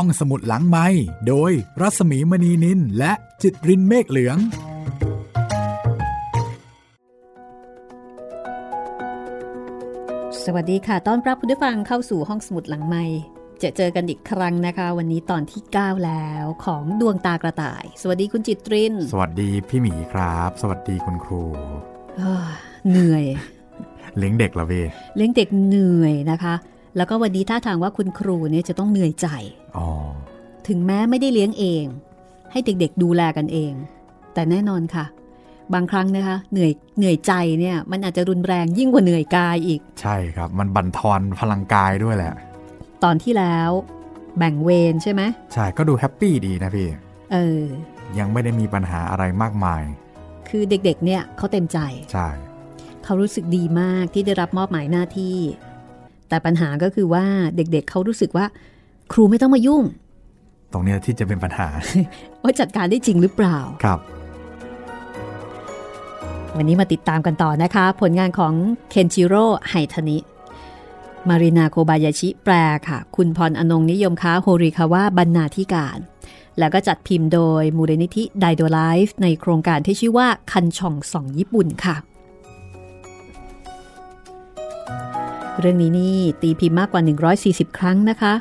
ห้องสมุดหลังไม้โดยรัสมีมณีนินและจิตรินเมฆเหลือง สวัสดีค่ะ ต้อนรับคุณผู้ฟังเข้าสู่ห้องสมุดหลังไม้จะเจอกันอีกครั้งนะคะ วันนี้ตอนที่ 9 แล้วของดวงตากระต่าย สวัสดีคุณจิตริน สวัสดีพี่หมีครับ สวัสดีคุณครูอ้อเหนื่อย เลี้ยงเด็กเหรอเวเลี้ยงเด็กเหนื่อยนะคะ แล้วก็วันนี้ท่าทางว่าคุณครูเนี่ยจะต้องเหนื่อยใจอ๋อถึงแม้ไม่ได้เลี้ยงเอง ให้เด็กๆดูแลกันเอง แต่แน่นอนค่ะ บางครั้งนะคะ เหนื่อยเหนื่อยใจเนี่ยมันอาจจะรุนแรงยิ่งกว่าเหนื่อยกายอีก ใช่ครับ มันบั่นทอนพลังกายด้วยแหละ ตอนที่แล้วแบ่งเวรใช่ไหมใช่ก็ดูแฮปปี้ดีนะพี่เออยังไม่ได้มีปัญหาอะไรมากมาย คือเด็กๆ เนี่ยเขาเต็มใจ ใช่ เขารู้สึกดีมากที่ได้รับมอบหมายหน้าที่ แต่ปัญหาก็คือว่าเด็กๆเเขารู้สึกว่า ครูไม่ต้องมายุ่ง ตรงเนี้ยที่จะเป็นปัญหา ว่าจัดการได้จริงหรือเปล่าครับ วันนี้มาติดตามกันต่อนะคะ ผลงานของเคนจิโร่ไฮทานิมารินาโคบายาชิแปลค่ะ คุณพรอนงค์ นิยมค้าโฮริคาวะบรรณาธิการ แล้วก็จัดพิมพ์โดยมูลนิธิไดโดไลฟ์ในโครงการที่ชื่อว่าคันช่องสองญี่ปุ่นค่ะ เรื่องนี้นี่ตีพิมพ์มากกว่า 140 ครั้งนะคะ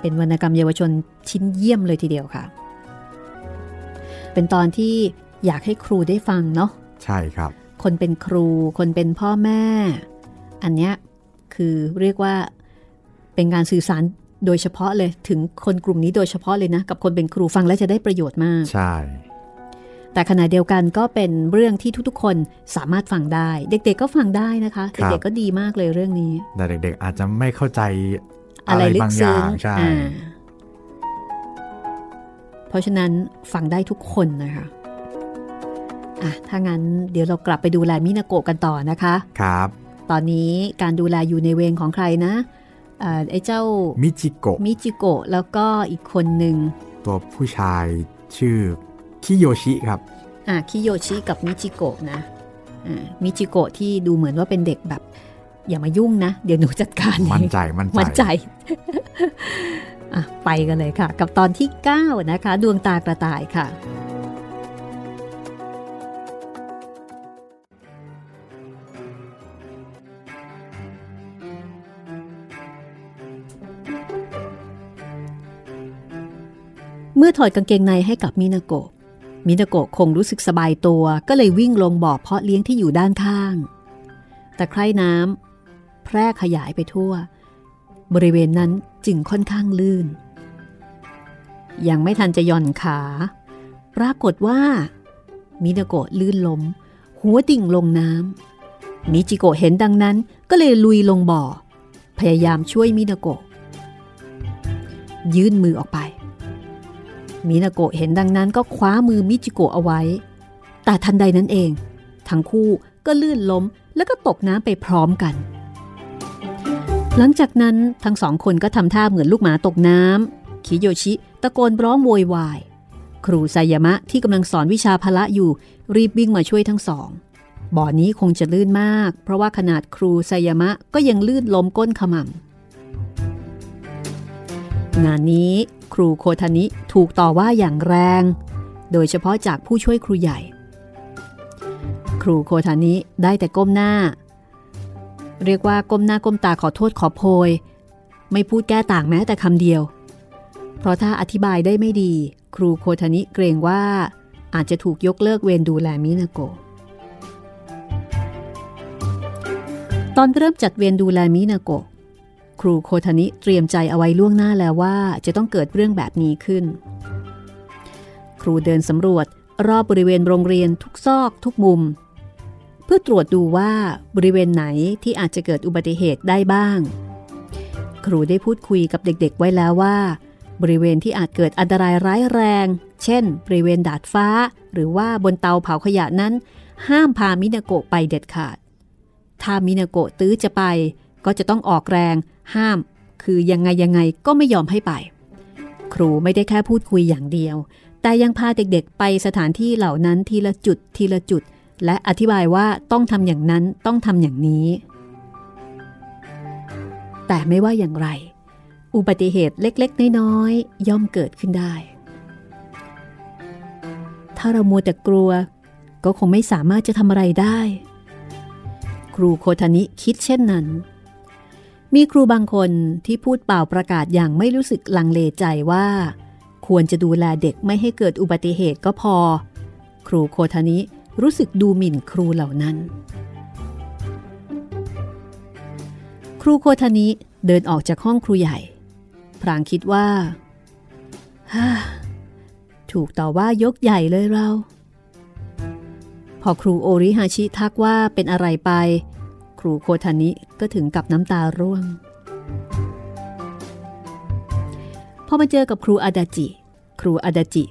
เป็นวรรณกรรมเยาวชนชิ้นเยี่ยมเลยทีเดียวค่ะ เป็นตอนที่อยากให้ครูได้ฟังเนาะ ใช่ครับ คนเป็นครู คนเป็นพ่อแม่ อันเนี้ยคือเรียกว่าเป็นการสื่อสารโดยเฉพาะเลยถึงคนกลุ่มนี้โดยเฉพาะเลยนะ กับคนเป็นครูฟังแล้วจะได้ประโยชน์มาก ใช่ แต่ขณะเดียวกันก็เป็นเรื่องที่ทุกๆ คนสามารถฟังได้ เด็ก ๆ ก็ฟังได้นะคะครับเด็กๆก็ดีมากเลยเรื่องนี้ แต่เด็ก ๆ อาจจะไม่เข้าใจอะอะไรไรลึกบางอซึ้ย่างงใช่อ่าเพราะฉะนั้นฟังได้ทุกคนนะคะอะถ้างั้นเดี๋ยวเรากลับไปดูแลมินาโกะกันต่อนะคะครับ ตอนนี้การดูแลอยู่ในเวรของใครนะเอ่อไอ้เจ้ามมิจิโกะมิจิโกะแล้วก็อีกคนหนึ่งตัวผู้ชายชื่อ คิโยชิครับอะคิโยชิกับมิจิโกะนะอ่ามิจิโกะที่ดูเหมือนว่าเป็นเด็กแบบ อย่ามายุ่งนะ เดี๋ยวหนูจัดการเองมั่นใจมั่นใจมั่นใจอะไปกันเลยค่ะ กับตอนที่ 9 นะคะ ดวงตากระต่ายค่ะเมื่อถอดกางเกงในให้กับมินาโกะ มินาโกะคงรู้สึกสบายตัวก็เลยวิ่งลงบ่อเพาะเลี้ยงที่อยู่ด้านข้าง แต่ใคร่น้ำแพร่ขยายไปทั่ว บริเวณนั้นจึงค่อนข้างลื่น ยังไม่ทันจะย่อนขา ปรากฏว่า มินาโกะลื่นล้มหัวดิ่งลงน้ำมิจิโกะเห็นดังนั้นก็เลยลุยลงบ่อ พยายามช่วยมินาโกะยื่นมือออกไป มินาโกะเห็นดังนั้นก็คว้ามือมิจิโกะเอาไว้ แต่ทันใดนั้นเอง ทั้งคู่ก็ลื่นล้มแล้วก็ตกน้ำไปพร้อมกัน หลังจากนั้นทั้งสองคนก็ทำท่าเหมือนลูกหมาตกน้ำคิโยชิตะโกนร้องโวยวาย ครูไซยามะที่กำลังสอนวิชาพละอยู่ รีบวิ่งมาช่วยทั้งสองบ่อนี้คงจะลื่นมาก เพราะว่าขนาดครูไซยามะก็ยังลื่นล้มก้นขมำ งานนี้ครูโคทานิถูกต่อว่าอย่างแรง โดยเฉพาะจากผู้ช่วยครูใหญ่ ครูโคทานิได้แต่ก้มหน้า เรียกว่าก้มหน้าก้มตาขอโทษขอโพย ไม่พูดแก้ต่างแม้แต่คำเดียว เพราะถ้าอธิบายได้ไม่ดี ครูโคทานิเกรงว่าอาจจะถูกยกเลิกเวรดูแลมินาโกตอนเริ่มจัดเวรดูแลมินาโกะ ครูโคทานิเตรียมใจเอาไว้ล่วงหน้าแล้วว่าจะต้องเกิดเรื่องแบบนี้ขึ้น ครูเดินสำรวจรอบบริเวณโรงเรียนทุกซอกทุกมุม เพื่อตรวจดูว่าบริเวณไหนที่อาจจะเกิดอุบัติเหตุได้บ้าง ครูได้พูดคุยกับเด็กๆไว้แล้วว่า บริเวณที่อาจเกิดอันตรายร้ายแรง เช่น บริเวณดาดฟ้า หรือว่าบนเตาเผาขยะนั้น ห้ามพามินาโกะไปเด็ดขาด ถ้ามินาโกะตื้อจะไปก็จะต้องออกแรง ห้าม คือยังไงยังไงก็ไม่ยอมให้ไป ครูไม่ได้แค่พูดคุยอย่างเดียว แต่ยังพาเด็กๆ ไปสถานที่เหล่านั้นทีละจุดทีละจุด และอธิบายว่าต้องทำอย่างนั้นต้องทำอย่างนี้ แต่ไม่ว่าอย่างไร อุบัติเหตุเล็กๆ น้อยๆย่อมเกิดขึ้นได้ ถ้าเรามัวแต่กลัว ก็คงไม่สามารถจะทำอะไรได้ ครูโคทานิคิดเช่นนั้น มีครูบางคนที่พูดเปล่าประกาศอย่างไม่รู้สึกลังเลใจว่า ควรจะดูแลเด็กไม่ให้เกิดอุบัติเหตุก็พอ ครูโคทานิรู้สึกดูหมิ่นครูเหล่านั้น ครูโคทานิเดินออกจากห้องครูใหญ่ พรางคิดว่าฮ่าถูกต่อว่ายกใหญ่เลยเรา พอครูโอริฮาชิทักว่าเป็นอะไรไป ครูโคทานิก็ถึงกับน้ำตาร่วง พอมาเจอกับครูอาดาจิ ครูอาดาจิ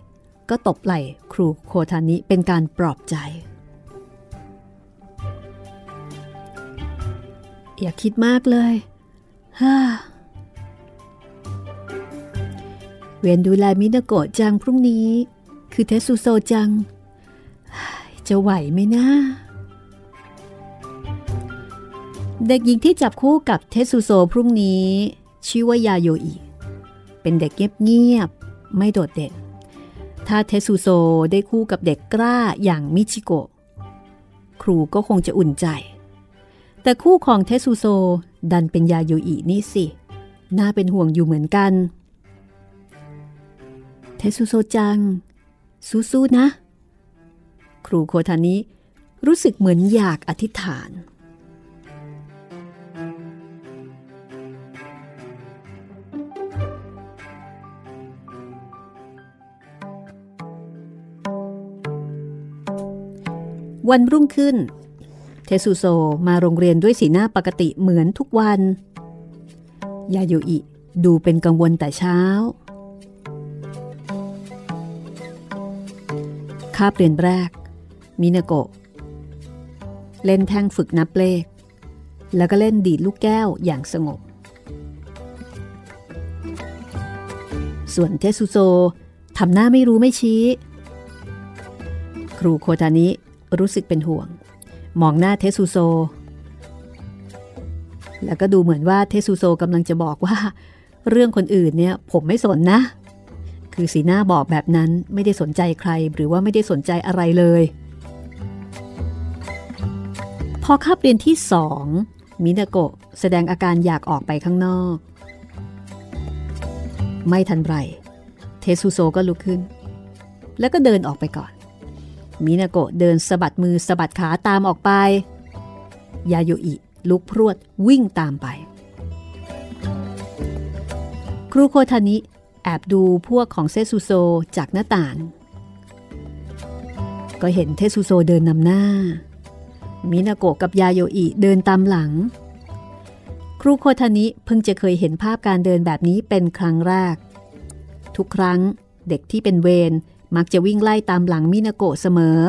ก็ตบไหล่ครูโคทานิเป็นการปลอบใจ อย่าคิดมากเลยฮ่าเวนดูแลมินาโกะจังพรุ่งนี้ คือเทสุโซจัง จะไหวไหมนะ เด็กหญิงที่จับคู่กับเทสุโซพรุ่งนี้ ชื่อว่ายาโยอิเป็นเด็กเงียบๆไม่โดดเด่น ถ้าเทสุโซได้คู่กับเด็กกล้าอย่างมิชิโกะครูก็คงจะอุ่นใจ แต่คู่ของเทสุโซดันเป็นยาโยอินี่สิ น่าเป็นห่วงอยู่เหมือนกัน เทสุโซจัง สู้ๆนะ ครูโคทานิรู้สึกเหมือนอยากอธิษฐาน วันรุ่งขึ้น เทสุโซมาโรงเรียนด้วยสีหน้าปกติเหมือนทุกวัน ยาโยอิดูเป็นกังวลแต่เช้าคาบเรียนแรก มินาโกะ เล่นแท่งฝึกนับเลข แล้วก็เล่นดีดลูกแก้วอย่างสงบ ส่วนเทสุโซทำหน้าไม่รู้ไม่ชี้ ครูโคทานิ รู้สึกเป็นห่วง มองหน้าเทสุโซ แล้วก็ดูเหมือนว่าเทสุโซกำลังจะบอกว่า เรื่องคนอื่นเนี่ยผมไม่สนนะ คือสีหน้าบอกแบบนั้นไม่ได้สนใจใครหรือว่าไม่ได้สนใจอะไรเลย พอคาบเรียนที่สองมินาโกะแสดงอาการอยากออกไปข้างนอก ไม่ทันไร เทสุโซก็ลุกขึ้น แล้วก็เดินออกไปก่อน มินาโกะเดินสะบัดมือสะบัดขาตามออกไป ยาโยอิลุกพรวดวิ่งตามไป ครูโคทานิแอบดูพวกของเซซุโซจากหน้าต่าง ก็เห็นเทซุโซเดินนำหน้า มินาโกะกับยาโยอิเดินตามหลัง ครูโคทานิเพิ่งจะเคยเห็นภาพการเดินแบบนี้เป็นครั้งแรก ทุกครั้งเด็กที่เป็นเวร มักจะวิ่งไล่ตามหลังมินาโกะเสมอ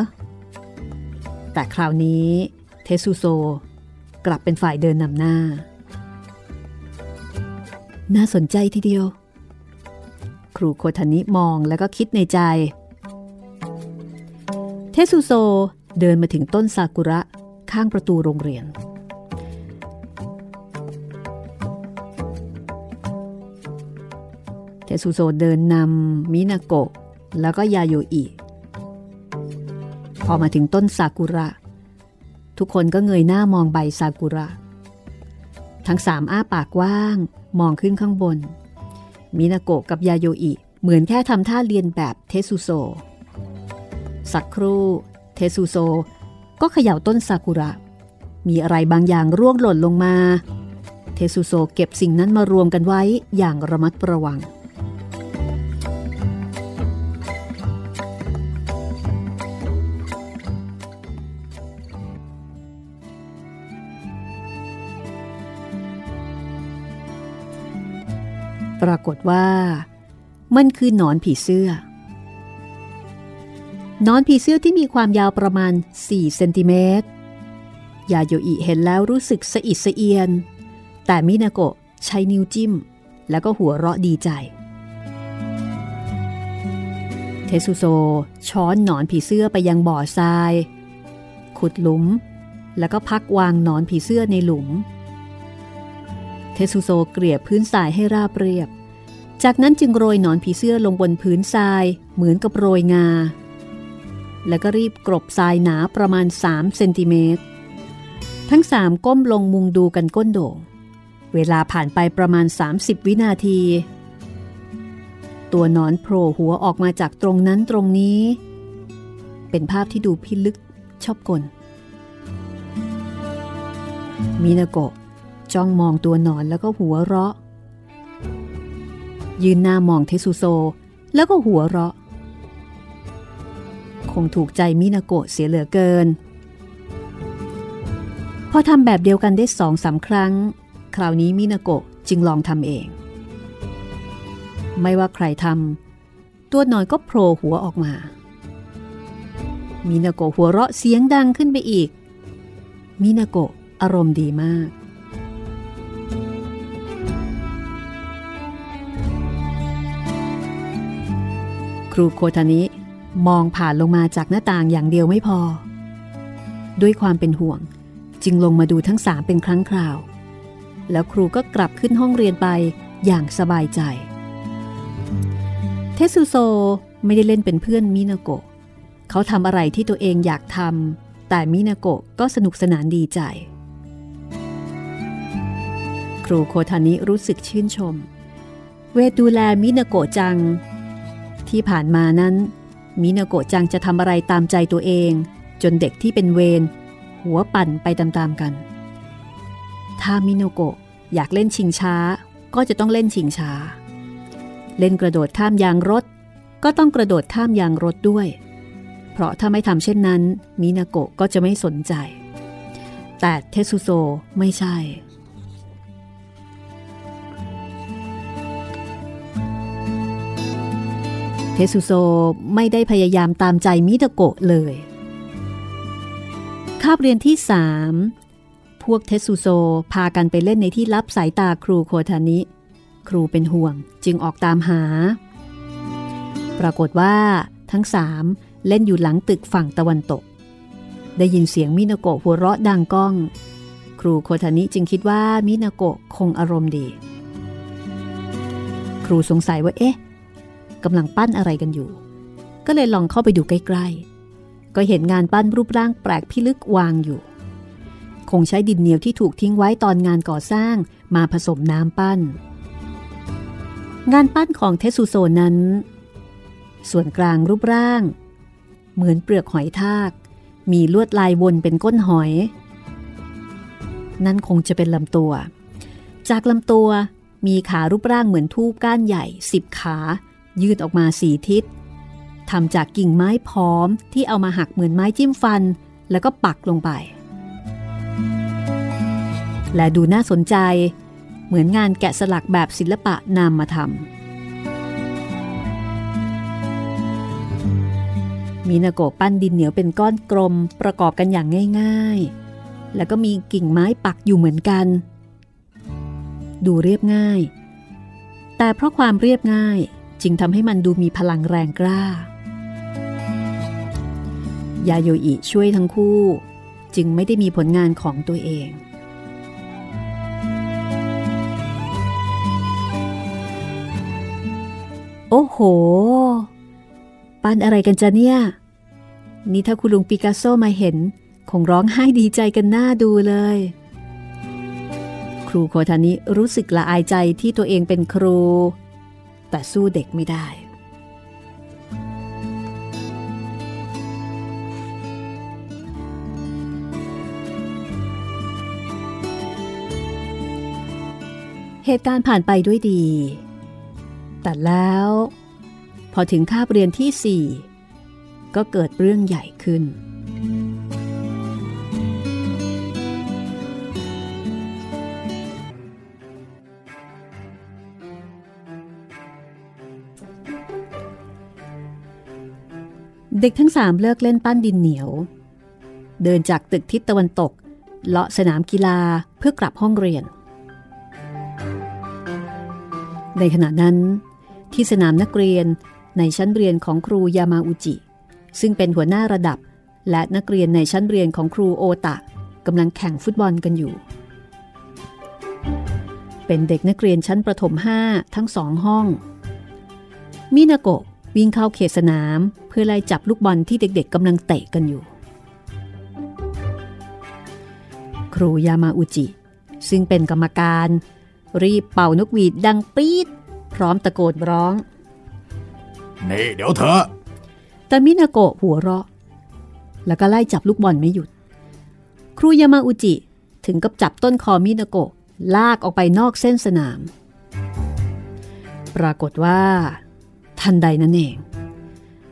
แต่คราวนี้เทซุโซกลับเป็นฝ่ายเดินนำหน้า น่าสนใจทีเดียว ครูโคทานิมองแล้วก็คิดในใจ เทซุโซเดินมาถึงต้นซากุระข้างประตูโรงเรียน เทซุโซเดินนำมินาโกะ แล้วก็ยาโยอิพอมาถึงต้นซากุระ ทุกคนก็เงยหน้ามองใบซากุระ ทั้งสามอ้าปากว้าง มองขึ้นข้างบน มินาโกะกับยาโยอิเหมือนแค่ทำท่าเรียนแบบเทซุโซ สักครู่ เทซุโซ ก็เขย่าต้นซากุระ มีอะไรบางอย่างร่วงหล่นลงมา เทซุโซเก็บสิ่งนั้นมารวมกันไว้อย่างระมัดระวัง ปรากฏว่า มันคือหนอนผีเสื้อนอนผีเสื้อที่มีความยาวประมาณ 4 เซนติเมตร ยาโยอิเห็นแล้วรู้สึกสะอิดสะเอียน แต่มินาโกะใช้นิ้วจิ้ม แล้วก็หัวเราะดีใจ เทสุโซช้อนหนอนผีเสื้อไปยังบ่อทราย ขุดหลุม แล้วก็พักวางหนอนผีเสื้อในหลุม ทสุโซเกลี่ยพื้นทรายให้ราบเรียบ จากนั้นจึงโรยหนอนผีเสื้อลงบนพื้นทรายเหมือนกับโรยงา แล้วก็รีบกรบทรายหนาประมาณ3เซนติเมตร ทั้งสามก้มลงมุงดูกันก้นโด่ง เวลาผ่านไปประมาณ 30 วินาที ตัวหนอนโผล่หัวออกมาจากตรงนั้นตรงนี้ เป็นภาพที่ดูพิลึกชอบกลมินาโกะ จ้องมองตัวนอนแล้วก็หัวเราะ ยืนหน้ามองเทสุโซแล้วก็หัวเราะ คงถูกใจมินาโกะเสียเหลือเกิน พอทำแบบเดียวกันได้สองสาครั้ง คราวนี้มินาโกะจึงลองทำเอง ไม่ว่าใครทำตัวนอนก็โผล่หัวออกมา มินาโกะหัวเราะเสียงดังขึ้นไปอีก มินาโกะอารมณ์ดีมาก รูโคทานิมองผ่านลงมาจากหน้าต่างอย่างเดียวไม่พอ ด้วยความเป็นห่วงจึงลงมาดูทั้งสามเป็นครั้งคราว แล้วครูก็กลับขึ้นห้องเรียนไปอย่างสบายใจ เทสุโซไม่ได้เล่นเป็นเพื่อนมินาโกะเขาทำอะไรที่ตัวเองอยากทำแต่มินาโกะก็สนุกสนานดีใจ ครูโคทานิรู้สึกชื่นชม เวดูแลมินาโกะจัง ที่ผ่านมานั้น มินาโกะจังจะทำอะไรตามใจตัวเอง จนเด็กที่เป็นเวรหัวปั่นไปตามๆกัน ถ้ามินาโกะอยากเล่นชิงช้า ก็จะต้องเล่นชิงช้า เล่นกระโดดข้ามยางรถ ก็ต้องกระโดดข้ามยางรถด้วย เพราะถ้าไม่ทำเช่นนั้นมินาโกะก็จะไม่สนใจ แต่เทสุโซไม่ใช่ ทสุโซไม่ได้พยายามตามใจมิตโกะเลยคาบเรียนที่สามพวกเทสุโซพากันไปเล่นในที่ลับสายตาครูโคทานิ ครูเป็นห่วงจึงออกตามหา ปรากฏว่าทั้งสามเล่นอยู่หลังตึกฝั่งตะวันตก ได้ยินเสียงมินาโกะหัวเราะดังก้อง ครูโคทานิจึงคิดว่ามินาโกะคงอารมณ์ดี ครูสงสัยว่าเอ๊ะ กำลังปั้นอะไรกันอยู่ ก็เลยลองเข้าไปดูใกล้ๆ ก็เห็นงานปั้นรูปร่างแปลกพิลึกวางอยู่ คงใช้ดินเหนียวที่ถูกทิ้งไว้ตอนงานก่อสร้างมาผสมน้ำปั้น งานปั้นของเทสุโซนั้น ส่วนกลางรูปร่าง เหมือนเปลือกหอยทาก มีลวดลายวนเป็นก้นหอย นั่นคงจะเป็นลำตัว จากลำตัวมีขารูปร่างเหมือนทูบก้านใหญ่สิบขา ยืดออกมาสี่ทิศทำจากกิ่งไม้พร้อมที่เอามาหักเหมือนไม้จิ้มฟัน แล้วก็ปักลงไป และดูน่าสนใจ เหมือนงานแกะสลักแบบศิลปะนามมาทำมีนาโกปั้นดินเหนียวเป็นก้อนกลมประกอบกันอย่างง่าย ๆ แล้วก็มีกิ่งไม้ปักอยู่เหมือนกัน ดูเรียบง่าย แต่เพราะความเรียบง่าย จึงทำให้มันดูมีพลังแรงกล้า ยาโยอิช่วยทั้งคู่ จึงไม่ได้มีผลงานของตัวเอง โอ้โห ปันอะไรกันจะเนี่ย นี่ถ้าคุณลุงปิกัสโซมาเห็น คงร้องไห้ดีใจกันหน้าดูเลยครูโคทานิรู้สึกละอายใจที่ตัวเองเป็นครู แต่สู้เด็กไม่ได้ เหตุการณ์ผ่านไปด้วยดี แต่แล้ว พอถึงคาบเรียนที่สี่ก็เกิดเรื่องใหญ่ขึ้น เด็กทั้งสามเลิกเล่นปั้นดินเหนียว เดินจากตึกทิศตะวันตก เลาะสนามกีฬาเพื่อกลับห้องเรียน ในขณะนั้น ที่สนามนักเรียนในชั้นเรียนของครูยามาอุจิ ซึ่งเป็นหัวหน้าระดับ และนักเรียนในชั้นเรียนของครูโอตะกำลังแข่งฟุตบอลกันอยู่ เป็นเด็กนักเรียนชั้นประถมห้าทั้งสองห้อง มินาโกะ วิ่งเข้าเขตสนามเพื่อไล่จับลูกบอลที่เด็กๆกำลังเตะกันอยู่ ครูยามาอุจิ ซึ่งเป็นกรรมการ รีบเป่านกหวีดดังปี๊ด พร้อมตะโกนร้อง นี่เดี๋ยวเถอะแต่มินาโกะหัวเราะ แล้วก็ไล่จับลูกบอลไม่หยุด ครูยามาอุจิ ถึงกับจับต้นคอมินาโกะลากออกไปนอกเส้นสนาม ปรากฏว่า ทันใดนั่นเอง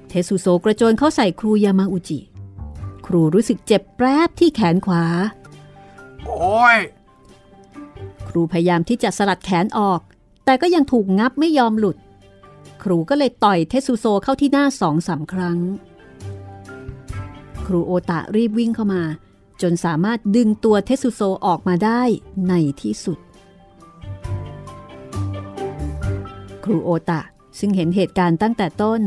เทสุโซกระโจนเข้าใส่ครูยามาอุจิ ครูรู้สึกเจ็บแปรบที่แขนขวา โอ้ย ครูพยายามที่จะสลัดแขนออก แต่ก็ยังถูกงับไม่ยอมหลุด ครูก็เลยต่อยเทสุโซเข้าที่หน้าสองสามครั้ง ครูโอตะรีบวิ่งเข้ามา จนสามารถดึงตัวเทสุโซออกมาได้ในที่สุด ครูโอตะ ซึ่งเห็นเหตุการณ์ตั้งแต่ต้น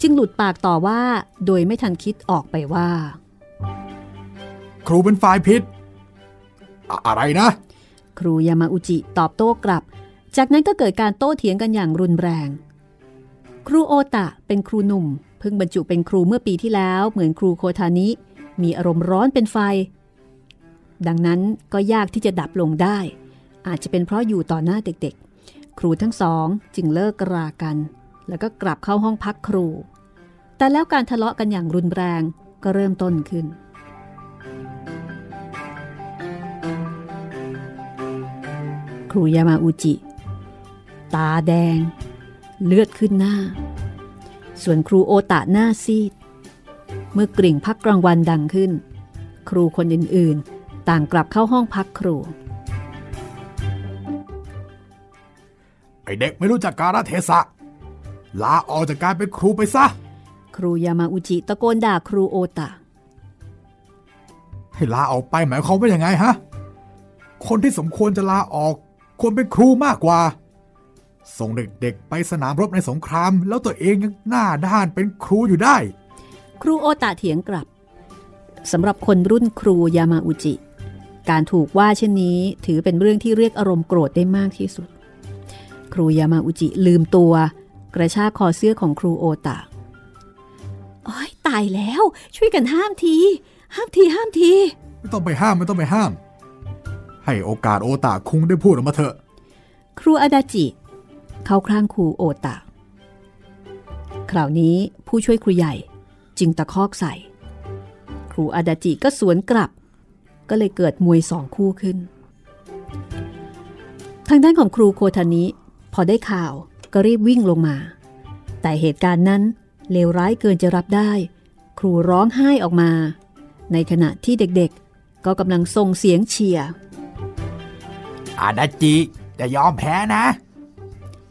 จึงหลุดปากต่อว่าโดยไม่ทันคิดออกไปว่า ครูเป็นฝ่ายผิดอะอะไรนะ ครูยามาอุจิตอบโต้กลับ จากนั้นก็เกิดการโต้เถียงกันอย่างรุนแรง ครูโอตะเป็นครูหนุ่ม เพิ่งบรรจุเป็นครูเมื่อปีที่แล้ว เหมือนครูโคทานิ มีอารมณ์ร้อนเป็นไฟ ดังนั้นก็ยากที่จะดับลงได้ อาจจะเป็นเพราะอยู่ต่อหน้าเด็กๆ ครูทั้งสองจึงเลิกรากัน แล้วก็กลับเข้าห้องพักครู แต่แล้วการทะเลาะกันอย่างรุนแรงก็เริ่มต้นขึ้น ครูยามาอุจิ ตาแดง เลือดขึ้นหน้า ส่วนครูโอตะหน้าซีด เมื่อกริ่งพักกลางวันดังขึ้น ครูคนอื่นๆ ต่างกลับเข้าห้องพักครู เด็กไม่รู้จักการะเทศะ ลาออกจากการเป็นครูไปซะ ครูยามาอุจิตะโกนด่าครูโอตะ ให้ลาออกไปหมายความว่าอย่างไงฮะ คนที่สมควรจะลาออกควรเป็นครูมากกว่า ส่งเด็กๆไปสนามรบในสงคราม แล้วตัวเองยังหน้าด้านเป็นครูอยู่ได้ ครูโอตะเถียงกลับสำหรับคนรุ่นครูยามาอุจิ การถูกว่าเช่นนี้ถือเป็นเรื่องที่เรียกอารมณ์โกรธได้มากที่สุด ครูยามาอุจิลืมตัว กระชากคอเสื้อของครูโอตะโอ้ยตายแล้ว ช่วยกันห้ามที ห้ามทีห้ามที ไม่ต้องไปห้ามไม่ต้องไปห้าม ให้โอกาสโอตาคุงได้พูดออกมาเถอะ ครูอาดาจิ เข้าคลั่งครูโอตะ คราวนี้ผู้ช่วยครูใหญ่จึงตะคอกใส่ ครูอาดาจิก็สวนกลับ ก็เลยเกิดมวยสองคู่ขึ้นทางด้านของครูโคทานิ พอได้ข่าวก็รีบวิ่งลงมา แต่เหตุการณ์นั้นเลวร้ายเกินจะรับได้ ครูร้องไห้ออกมา ในขณะที่เด็กๆ ก็กำลังส่งเสียงเชียร์อาดาจิจะยอมแพ้นะ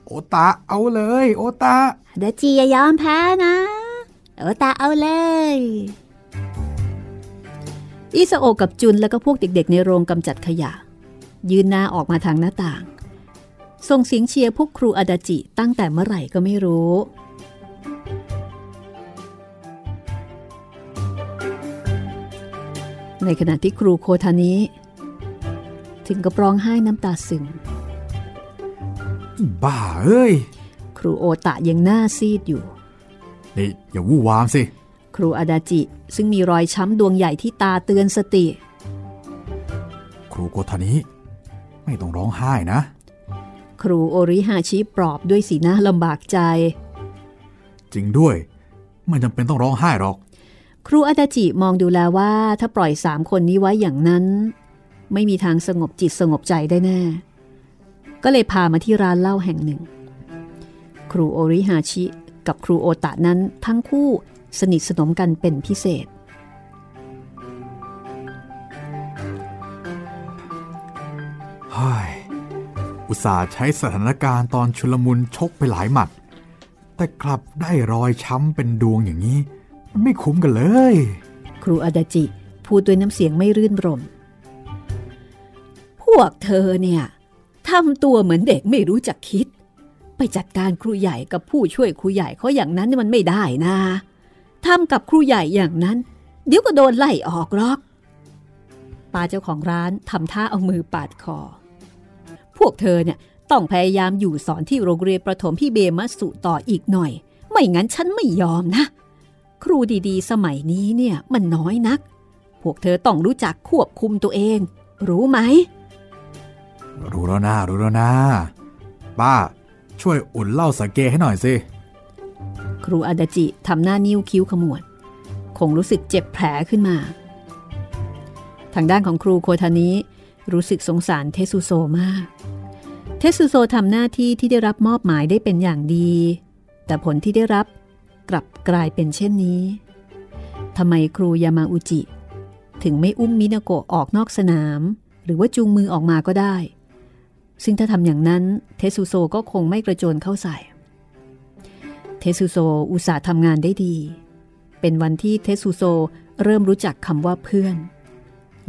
โอตาเอาเลย โอตาเดจีอย่ายอมแพ้นะเออตาเอาเลยอิสโอะกับจุนแล้วก็พวกเด็กๆ ในโรงกำจัดขยะ ยืนหน้าออกมาทางหน้าต่าง ส่งเสียงเชียร์พวกครูอาดาจิตั้งแต่เมื่อไหร่ก็ไม่รู้ในขณะที่ครูโคทานิถึงกับร้องไห้น้ำตาซึมบ้าเอ้ย ครูโอตะยังหน้าซีดอยู่ นี่อย่าวู่วามสิ ครูอาดาจิซึ่งมีรอยช้ำดวงใหญ่ที่ตาเตือนสติ ครูโกทานิไม่ต้องร้องไห้นะ ครูโอริฮาชิปลอบด้วยสีหน้าลำบากใจ จริงด้วย ไม่จำเป็นต้องร้องไห้หรอก ครูอาดาจิมองดูแล้วว่า ถ้าปล่อยสามคนนี้ไว้อย่างนั้น ไม่มีทางสงบจิตสงบใจได้แน่ ก็เลยพามาที่ร้านเหล้าแห่งหนึ่ง ครูโอริฮาชิ กับครูโอตะนั้นทั้งคู่สนิทสนมกันเป็นพิเศษ อุตส่าห์ใช้สถานการณ์ตอนชุลมุนชกไปหลายหมัด แต่กลับได้รอยช้ำเป็นดวงอย่างนี้ มันไม่คุ้มกันเลย ครูอาดาจิพูดด้วยน้ำเสียงไม่รื่นรม พวกเธอเนี่ยทำตัวเหมือนเด็กไม่รู้จักคิด ไปจัดการครูใหญ่กับผู้ช่วยครูใหญ่เขาอย่างนั้นมันไม่ได้นะทำกับครูใหญ่อย่างนั้น เดี๋ยวก็โดนไล่ออกหรอกป้าเจ้าของร้านทำท่าเอามือปาดคอ พวกเธอเนี่ยต้องพยายามอยู่สอนที่โรงเรียนประถมพี่เบมัสุต่ออีกหน่อย ไม่งั้นฉันไม่ยอมนะ ครูดีๆ สมัยนี้เนี่ยมันน้อยนัก พวกเธอต้องรู้จักควบคุมตัวเอง รู้ไหม รู้แล้วนะรู้แล้วนะป้า ช่วยอุ่นเหล้าสาเกให้หน่อยสิครูอาดาจิทำหน้านิ้วคิ้วขมวด คงรู้สึกเจ็บแผลขึ้นมา ทางด้านของครูโคทานี้รู้สึกสงสารเทสุโซมาก เทสุโซทำหน้าที่ที่ได้รับมอบหมายได้เป็นอย่างดี แต่ผลที่ได้รับกลับกลายเป็นเช่นนี้ทำไมครูยามาอุจิ ถึงไม่อุ้มมินาโกะออกนอกสนาม หรือว่าจูงมือออกมาก็ได้ ซึ่งถ้าทำอย่างนั้นเทสุโซก็คงไม่กระโจนเข้าใส่ เทสุโซอุตส่าห์ทำงานได้ดี เป็นวันที่เทสุโซเริ่มรู้จักคำว่าเพื่อน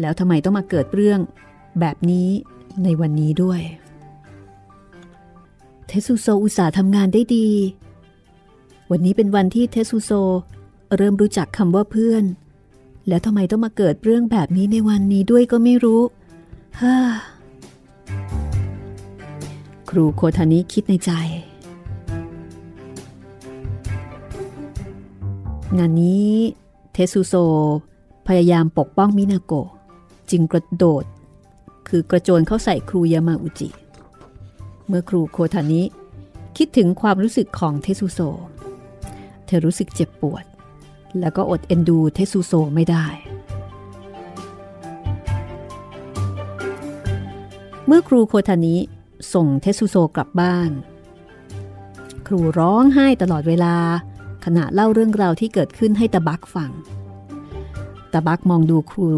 แล้วทำไมต้องมาเกิดเรื่องแบบนี้ในวันนี้ด้วย เทสุโซอุตส่าห์ทำงานได้ดี วันนี้เป็นวันที่เทสุโซเริ่มรู้จักคำว่าเพื่อน แล้วทำไมต้องมาเกิดเรื่องแบบนี้ในวันนี้ด้วยก็ไม่รู้ฮ่าครูโคทานิคิดในใจ งานนี้เทสุโซ พยายามปกป้องมินาโกะจึงกระโดด คือกระโจนเข้าใส่ครูยามาอุจิ เมื่อครูโคทานิ คิดถึงความรู้สึกของเทสุโซ เธอรู้สึกเจ็บปวด แล้วก็อดเอ็นดูเทสุโซไม่ได้ เมื่อครูโคทานิส่งเทสุโซกลับบ้าน ครูร้องไห้ตลอดเวลา ขณะเล่าเรื่องราวที่เกิดขึ้นให้ตาบักฟังตาบักมองดูครู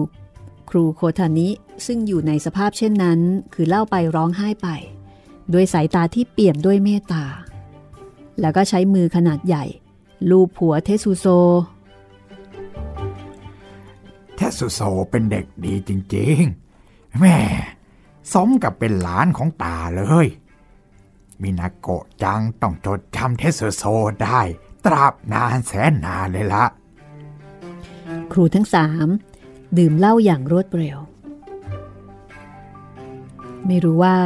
ครูโคทานิซึ่งอยู่ในสภาพเช่นนั้น คือเล่าไปร้องไห้ไป ด้วยสายตาที่เปี่ยมด้วยเมตตา แล้วก็ใช้มือขนาดใหญ่ ลูบหัวเทสุโซ เทสุโซเป็นเด็กดีจริงๆ แม่สมกับเป็นหลานของตาเลย มินาโกะจังต้องจดจำเทสุโซได้ ตราบนานแสนนานเลยละ ครูทั้งสามดื่มเหล้าอย่างรวดเร็ว ไม่รู้ว่า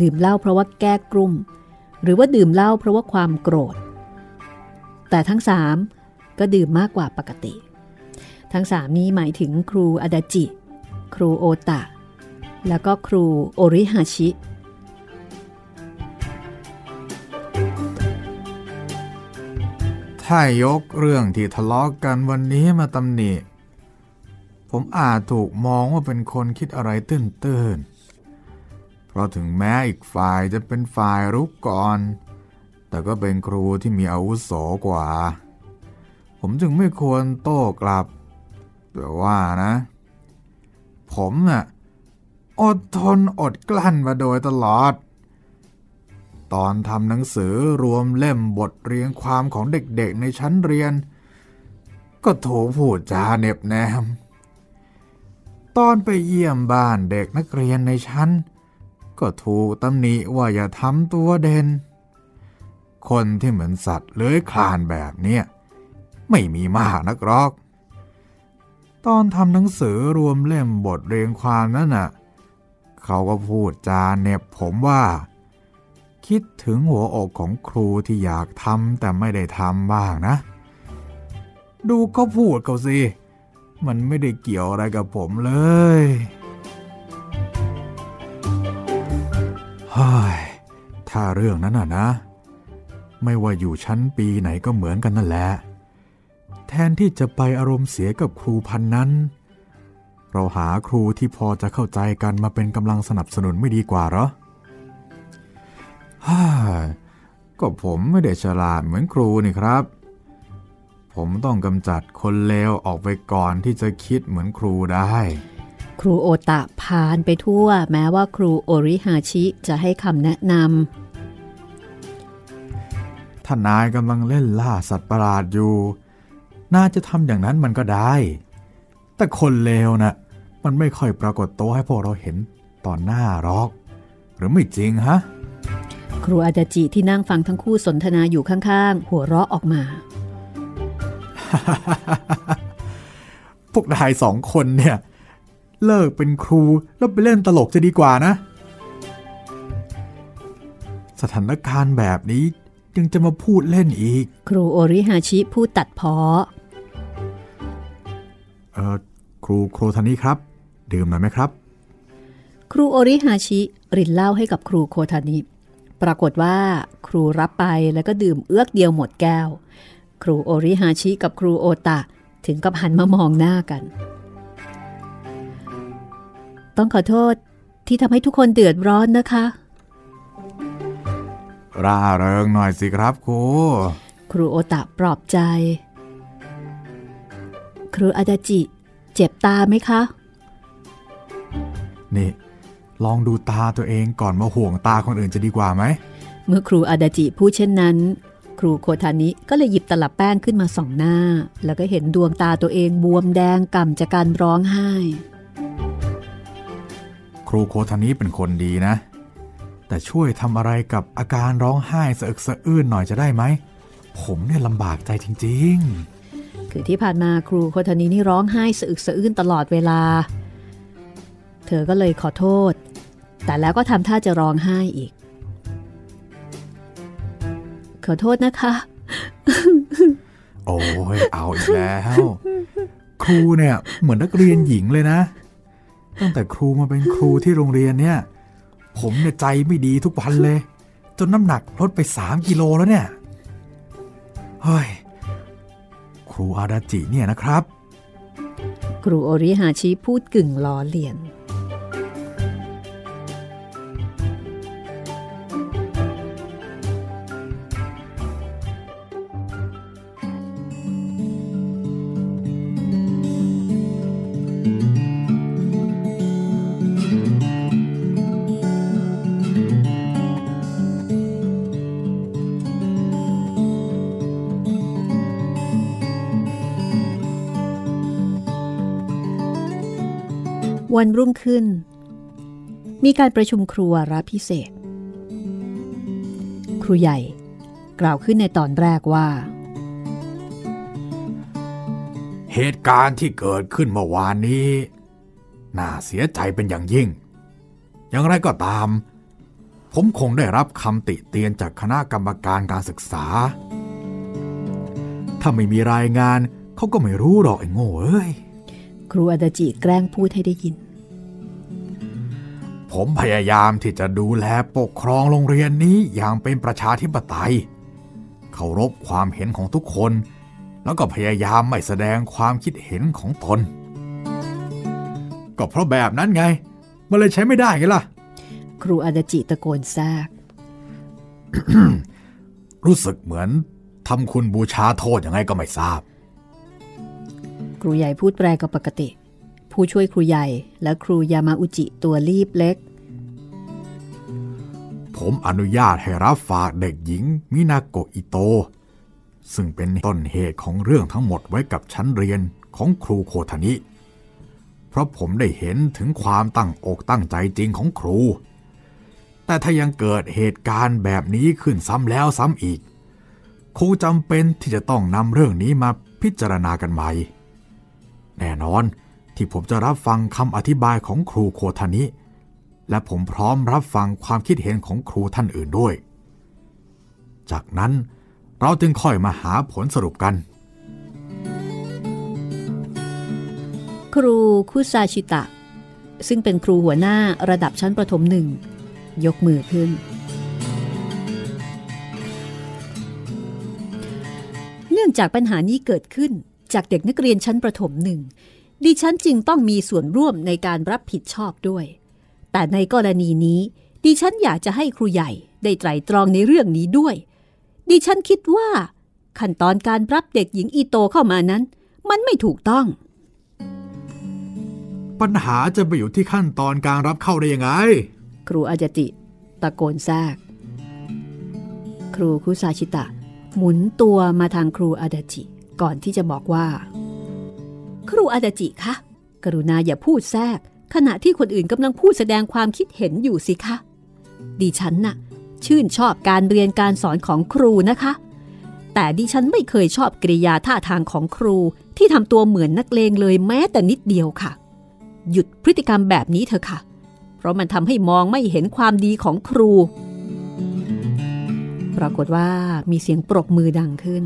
ดื่มเหล้าเพราะว่าแก้กลุ่ม หรือว่าดื่มเหล้าเพราะว่าความโกรธ แต่ทั้งสามก็ดื่มมากกว่าปกติ ทั้งสามนี้หมายถึงครูอาดาจิ ครูโอตะ แล้วก็ครูโอริฮาชิถ้ายกเรื่องที่ทะเลาะกกันวันนี้มาตำหนิ ผมอาจถูกมองว่าเป็นคนคิดอะไรตื้นๆ เพราะถึงแม้อีกฝ่ายจะเป็นฝ่ายรุกก่อน แต่ก็เป็นครูที่มีอาวุโสกว่า ผมจึงไม่ควรโต้กลับ แต่ว่านะ ผมน่ะอดทนอดกลั้นมาโดยตลอด ตอนทำหนังสือรวมเล่มบทเรียงความของเด็กๆในชั้นเรียน ก็โถพูดจาเหน็บแนม ตอนไปเยี่ยมบ้านเด็กนักเรียนในชั้น ก็ถูกตำหนิว่าอย่าทำตัวเด่น คนที่เหมือนสัตว์เลื้อยคลานแบบเนี้ยไม่มีมากนักหรอก ตอนทำหนังสือรวมเล่มบทเรียงความนั่นน่ะ เขาก็พูดจาเหน็บผมว่า คิดถึงหัวอกของครูที่อยากทำแต่ไม่ได้ทำบ้างนะ ดูเขาพูดเขาสิ มันไม่ได้เกี่ยวอะไรกับผมเลย ฮ้ยถ้าเรื่องนั้นน่ะนะ ไม่ว่าอยู่ชั้นปีไหนก็เหมือนกันนั่นแหละ แทนที่จะไปอารมณ์เสียกับครูพันนั้น เราหาครูที่พอจะเข้าใจกันมาเป็นกำลังสนับสนุนไม่ดีกว่าเหรอฮ่าก็ผมไม่ได้ฉลาดเหมือนครูนี่ครับ ผมต้องกำจัดคนเลวออกไปก่อนที่จะคิดเหมือนครูได้ ครูโอตะพานไปทั่ว แม้ว่าครูโอริฮาชิจะให้คำแนะนถ้านายกำลังเล่นล่าสัตว์ประหลาดอยู่ น่าจะทำอย่างนั้นมันก็ได้ แต่คนเลวนะ่ะมันไม่ค่อยปรากฏตัวให้พวกเราเห็นตอนหน้าหรอก หรือไม่จริงฮะำครูอาดาจิที่นั่งฟังทั้งคู่สนทนาอยู่ข้างๆ หัวเราะออกมา พวกนายสองคนเนี่ย เลิกเป็นครูแล้วไปเล่นตลกจะดีกว่านะ สถานการณ์แบบนี้ยังจะมาพูดเล่นอีก ครูโอริฮาชิพูดตัดเพาะเออครูโครทานิครับ ดื่มหน่อยไหมครับ ครูโอริฮาชิรินเหล้าให้กับครูโคทานิปรากฏว่า ครูรับไปแล้วก็ดื่มเอื้อกเดียวหมดแก้ว ครูโอริฮาชิกับครูโอตะ ถึงกับหันมามองหน้ากัน ต้องขอโทษที่ทำให้ทุกคนเดือดร้อนนะคะ ร่าเริงหน่อยสิครับครูครูโอตะปลอบใจ ครูอาดาจิ เจ็บตาไหมคะ นี่ ลองดูตาตัวเองก่อนมาห่วงตาคนอื่นจะดีกว่าไหม เมื่อครูอาดาจิพูดเช่นนั้น ครูโคทานิก็เลยหยิบตลับแป้งขึ้นมาส่องหน้า แล้วก็เห็นดวงตาตัวเองบวมแดงก่ำจากการร้องไห้ ครูโคทานิเป็นคนดีนะ แต่ช่วยทำอะไรกับอาการร้องไห้สะอึกสะอื้นหน่อยจะได้ไหม ผมเนี่ยลำบากใจจริงคือที่ผ่านมาครูโคทานินี่ร้องไห้สะอึกสะอื้นตลอดเวลา เธอก็เลยขอโทษ แต่แล้วก็ทำท่าจะร้องไห้อีก ขอโทษนะคะๆโอ้ยเอาอีกแล้ว ครูเนี่ยเหมือนนักเรียนหญิงเลยนะ ตั้งแต่ครูมาเป็นครูที่โรงเรียนเนี่ย ผมเนี่ยใจไม่ดีทุกวันเลย จนน้ำหนักลดไปสามกิโลแล้วเนี่ย เฮ้ย ครูอาดาจิเนี่ยนะครับ ครูโอริฮาชิพูดกึ่งล้อเลียน วันรุ่งขึ้น มีการประชุมครัวรับพิเศษ ครูใหญ่กล่าวขึ้นในตอนแรกว่า เหตุการณ์ที่เกิดขึ้นเมื่อวานนี้ น่าเสียใจเป็นอย่างยิ่ง อย่างไรก็ตาม ผมคงได้รับคำติเตียนจากคณะกรรมการการศึกษา ถ้าไม่มีรายงานเขาก็ไม่รู้หรอกไอ้โง่เอ้ย ครูอาดาจิแกล้งพูดให้ได้ยิน ผมพยายามที่จะดูแลปกครองโรงเรียนนี้อย่างเป็นประชาธิปไตย เคารพความเห็นของทุกคน แล้วก็พยายามไม่แสดงความคิดเห็นของตน ก็เพราะแบบนั้นไง มันเลยใช้ไม่ได้ไงล่ะ ครูอาดาจิตะโกนแทรกรู้สึกเหมือนทำคุณบูชาโทษยังไงก็ไม่ทราบ ครูใหญ่พูดแปลกับปกติ ผู้ช่วยครูใหญ่ และครูยามาอุจิตัวรีบเล็ก ผมอนุญาตให้รับฝากเด็กหญิง มินาโกอิโต ซึ่งเป็นต้นเหตุของเรื่องทั้งหมดไว้กับชั้นเรียนของครูโคทานิ เพราะผมได้เห็นถึงความตั้งอกตั้งใจจริงของครู แต่ถ้ายังเกิดเหตุการณ์แบบนี้ขึ้นซ้ำแล้วซ้ำอีก ครูจำเป็นที่จะต้องนำเรื่องนี้มาพิจารณากันใหม่ แน่นอน ที่ผมจะรับฟังคำอธิบายของครูโคทานิ และผมพร้อมรับฟังความคิดเห็นของครูท่านอื่นด้วย จากนั้นเราจึงค่อยมาหาผลสรุปกัน ครูคุซาชิตะ ซึ่งเป็นครูหัวหน้าระดับชั้นประถมหนึ่ง ยกมือขึ้น เนื่องจากปัญหานี้เกิดขึ้นจากเด็กนักเรียนชั้นประถมหนึ่ง ดิฉันจึงต้องมีส่วนร่วมในการรับผิดชอบด้วย แต่ในกรณีนี้ ดิฉันอยากจะให้ครูใหญ่ได้ไตร่ตรองในเรื่องนี้ด้วย ดิฉันคิดว่า ขั้นตอนการรับเด็กหญิงอีโตเข้ามานั้น มันไม่ถูกต้อง ปัญหาจะไปอยู่ที่ขั้นตอนการรับเข้าได้ยังไง ครูอาจติ ตะโกนแทรกครูคุซาชิตะ หมุนตัวมาทางครูอาดาจิ ก่อนที่จะบอกว่า ครูอาดาจิคะ กรุณาอย่าพูดแทรก ขณะที่คนอื่นกำลังพูดแสดงความคิดเห็นอยู่สิคะ ดิฉันน่ะ ชื่นชอบการเรียนการสอนของครูนะคะ แต่ดิฉันไม่เคยชอบกริยาท่าทางของครูที่ทำตัวเหมือนนักเลงเลยแม้แต่นิดเดียวค่ะ หยุดพฤติกรรมแบบนี้เถอะค่ะ เพราะมันทำให้มองไม่เห็นความดีของครู ปรากฏว่ามีเสียงปรบมือดังขึ้น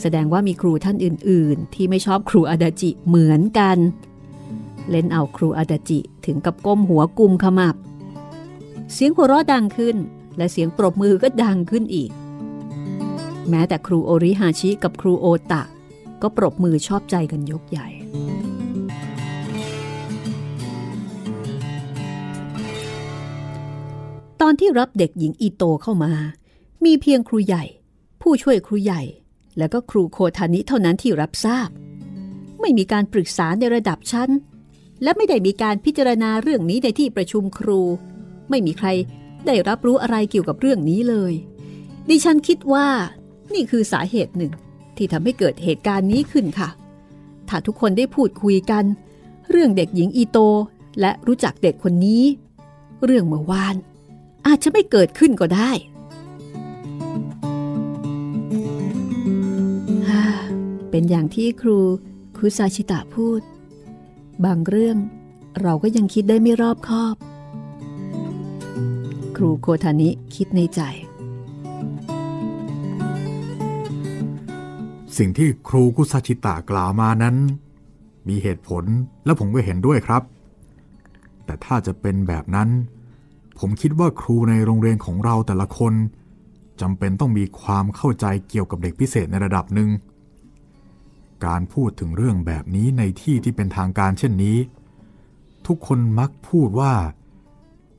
แสดงว่ามีครูท่านอื่น ๆ ที่ไม่ชอบครูอาดาจิเหมือนกัน เล่นเอาครูอาดาจิถึงกับก้มหัวกุมขมับ เสียงหัวเราะดังขึ้น และเสียงปรบมือก็ดังขึ้นอีก แม้แต่ครูโอริฮาชิกับครูโอตะ ก็ปรบมือชอบใจกันยกใหญ่ ตอนที่รับเด็กหญิงอีโตเข้ามา มีเพียงครูใหญ่ ผู้ช่วยครูใหญ่ และก็ครูโคทานิเท่านั้นที่รับทราบ ไม่มีการปรึกษาในระดับชั้น และไม่ได้มีการพิจารณาเรื่องนี้ในที่ประชุมครู ไม่มีใครได้รับรู้อะไรเกี่ยวกับเรื่องนี้เลย ดิฉันคิดว่านี่คือสาเหตุหนึ่ง ที่ทำให้เกิดเหตุการณ์นี้ขึ้นค่ะ ถ้าทุกคนได้พูดคุยกัน เรื่องเด็กหญิงอีโต และรู้จักเด็กคนนี้ เรื่องเมื่อวาน อาจจะไม่เกิดขึ้นก็ได้ เป็นอย่างที่ครูคุซาชิตะพูด บางเรื่องเราก็ยังคิดได้ไม่รอบคอบ ครูโคทานิคิดในใจ สิ่งที่ครูกุซาชิตะกล่าวมานั้น มีเหตุผลและผมก็เห็นด้วยครับ แต่ถ้าจะเป็นแบบนั้น ผมคิดว่าครูในโรงเรียนของเราแต่ละคนจำเป็นต้องมีความเข้าใจเกี่ยวกับเด็กพิเศษในระดับหนึ่ง การพูดถึงเรื่องแบบนี้ในที่ที่เป็นทางการเช่นนี้ ทุกคนมักพูดว่า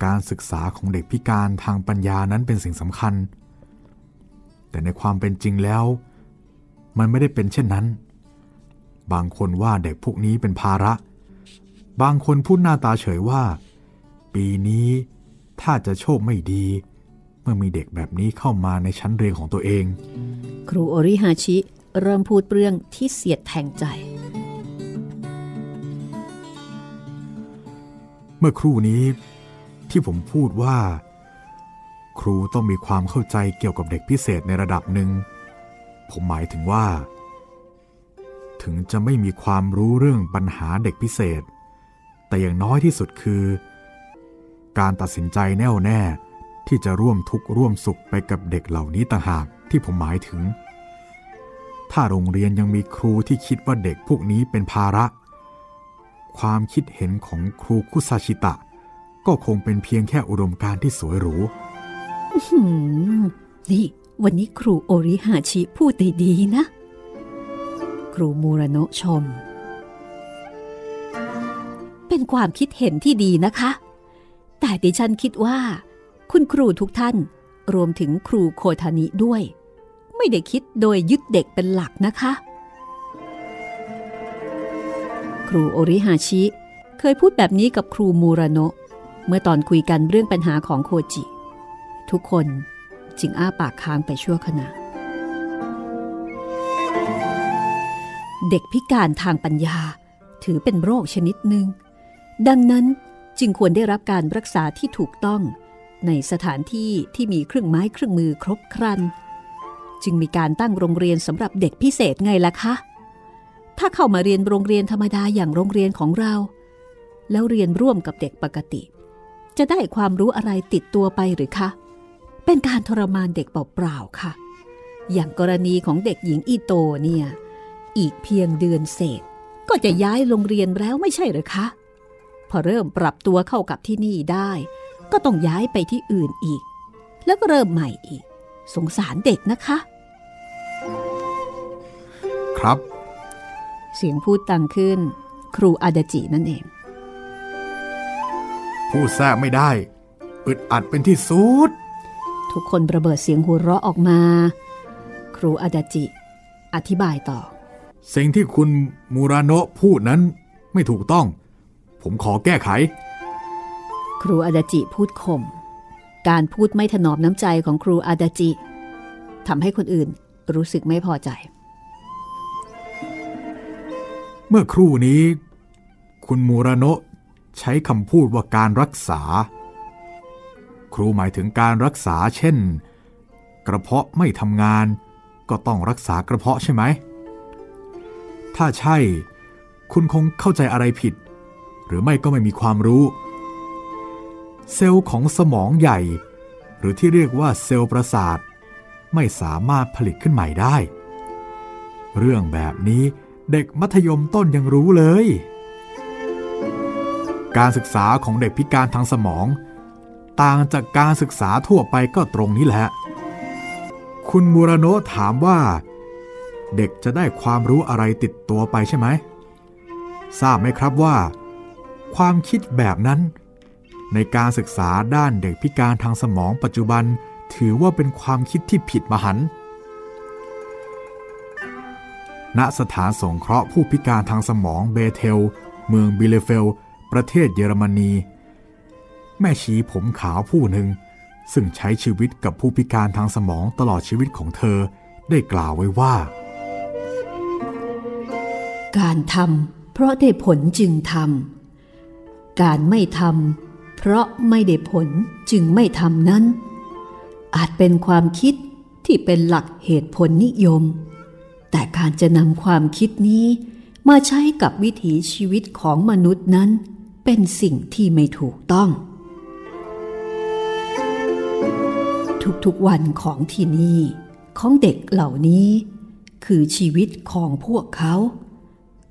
การศึกษาของเด็กพิการทางปัญญานั้นเป็นสิ่งสำคัญ แต่ในความเป็นจริงแล้ว มันไม่ได้เป็นเช่นนั้น บางคนว่าเด็กพวกนี้เป็นภาระ บางคนพูดหน้าตาเฉยว่า ปีนี้ถ้าจะโชคไม่ดีเมื่อมีเด็กแบบนี้เข้ามาในชั้นเรียนของตัวเอง ครูโอริฮาชิ เริ่มพูดเรื่องที่เสียดแทงใจ เมื่อครู่นี้ที่ผมพูดว่า ครูต้องมีความเข้าใจเกี่ยวกับเด็กพิเศษในระดับหนึ่ง ผมหมายถึงว่า ถึงจะไม่มีความรู้เรื่องปัญหาเด็กพิเศษ แต่อย่างน้อยที่สุดคือ การตัดสินใจแน่วแน่ที่จะร่วมทุกข์ร่วมสุขไปกับเด็กเหล่านี้ต่างหากที่ผมหมายถึง ถ้าโรงเรียนยังมีครูที่คิดว่าเด็กพวกนี้เป็นภาระ ความคิดเห็นของครูคุซาชิตะ ก็คงเป็นเพียงแค่อุดมการที่สวยหรูนี่วันนี้ครูโอริฮาชิพูดได้ดีนะ ครูมูราโนะชม เป็นความคิดเห็นที่ดีนะคะ แต่ดิฉันคิดว่า คุณครูทุกท่านรวมถึงครูโคทานิด้วย ไม่ได้คิดโดยยึดเด็กเป็นหลักนะคะ ครูโอริฮาชิ เคยพูดแบบนี้กับครูมูราโนะเมื่อตอนคุยกันเรื่องปัญหาของโคจิ ทุกคนจึงอ้าปากค้างไปชั่วขณะ เด็กพิการทางปัญญาถือเป็นโรคชนิดหนึ่ง ดังนั้นจึงควรได้รับการรักษาที่ถูกต้องในสถานที่ที่มีเครื่องไม้เครื่องมือครบครัน จึงมีการตั้งโรงเรียนสำหรับเด็กพิเศษไงล่ะคะ ถ้าเข้ามาเรียนโรงเรียนธรรมดาอย่างโรงเรียนของเรา แล้วเรียนร่วมกับเด็กปกติ จะได้ความรู้อะไรติดตัวไปหรือคะ เป็นการทรมานเด็กเปล่าๆค่ะ อย่างกรณีของเด็กหญิงอีโตเนี่ย อีกเพียงเดือนเศษ ก็จะย้ายโรงเรียนแล้วไม่ใช่หรือคะ พอเริ่มปรับตัวเข้ากับที่นี่ได้ ก็ต้องย้ายไปที่อื่นอีก แล้วก็เริ่มใหม่อีก สงสารเด็กนะคะ ครับ เสียงพูดดังขึ้น ครูอาดาจินั่นเอง พูดแทรกไม่ได้ อึดอัดเป็นที่สุด ทุกคนระเบิดเสียงหัวเราะออกมา ครูอาดาจิ อธิบายต่อ สิ่งที่คุณมูราโนะพูดนั้นไม่ถูกต้อง ผมขอแก้ไข ครูอาดาจิพูดข่ม การพูดไม่ถนอมน้ำใจของครูอาดาจิทำให้คนอื่นรู้สึกไม่พอใจ เมื่อครู่นี้ คุณมูราโนะใช้คำพูดว่าการรักษา ครูหมายถึงการรักษาเช่น กระเพาะไม่ทำงาน ก็ต้องรักษากระเพาะใช่ไหม ถ้าใช่ คุณคงเข้าใจอะไรผิด หรือไม่ก็ไม่มีความรู้ เซลล์ของสมองใหญ่ หรือที่เรียกว่าเซลล์ประสาท ไม่สามารถผลิตขึ้นใหม่ได้ เรื่องแบบนี้เด็กมัธยมต้นยังรู้เลย การศึกษาของเด็กพิการทางสมอง ต่างจากการศึกษาทั่วไปก็ตรงนี้แหละ คุณมูรโนถามว่า เด็กจะได้ความรู้อะไรติดตัวไปใช่ไหมทราบไหมครับว่า ความคิดแบบนั้น ในการศึกษาด้านเด็กพิการทางสมองปัจจุบัน ถือว่าเป็นความคิดที่ผิดมหันต์ณสถานสงเคราะห์ผู้พิการทางสมองเบเทล เมืองบิเลเฟล ประเทศเยอรมนี แม่ชีผมขาวผู้หนึ่ง ซึ่งใช้ชีวิตกับผู้พิการทางสมองตลอดชีวิตของเธอได้กล่าวไว้ว่า การทำเพราะได้ผลจึงทำ การไม่ทำ เพราะไม่ได้ผลจึงไม่ทำนั้น อาจเป็นความคิดที่เป็นหลักเหตุผลนิยม แต่การจะนำความคิดนี้มาใช้กับวิถีชีวิตของมนุษย์นั้น เป็นสิ่งที่ไม่ถูกต้อง ทุกๆวันของที่นี่ของเด็กเหล่านี้คือชีวิตของพวกเขา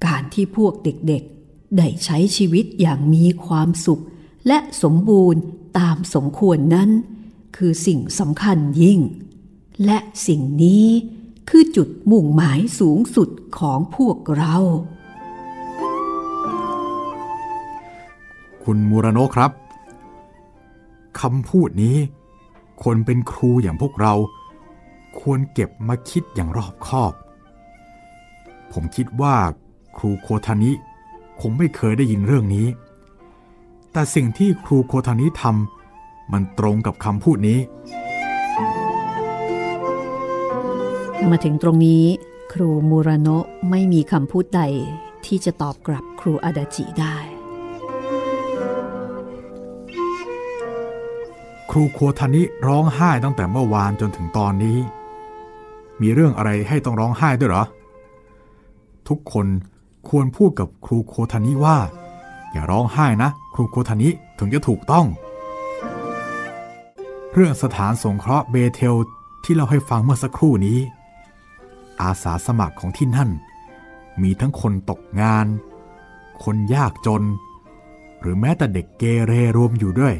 การที่พวกเด็กๆ ได้ใช้ชีวิตอย่างมีความสุข และสมบูรณ์ตามสมควรนั้น คือสิ่งสำคัญยิ่ง และสิ่งนี้คือจุดมุ่งหมายสูงสุดของพวกเรา คุณมูรโนครับคำพูดนี้ คนเป็นครูอย่างพวกเรา ควรเก็บมาคิดอย่างรอบคอบ ผมคิดว่าครูโคทานิ คงไม่เคยได้ยินเรื่องนี้ แต่สิ่งที่ครูโคทานิทำมันตรงกับคำพูดนี้ มาถึงตรงนี้ครูมูราโนะไม่มีคำพูดใดที่จะตอบกลับครูอาดาจิได้ ครูโคทานิร้องไห้ตั้งแต่เมื่อวานจนถึงตอนนี้ มีเรื่องอะไรให้ต้องร้องไห้ด้วยเหรอ ทุกคนควรพูดกับครูโคทานิว่า อย่าร้องไห้นะ ครูโคทานิถึงจะถูกต้อง เรื่องสถานสงเคราะห์เบเทลที่เราให้ฟังเมื่อสักครู่นี้ อาสาสมัครของที่นั่น มีทั้งคนตกงาน คนยากจน หรือแม้แต่เด็กเกเรรวมอยู่ด้วย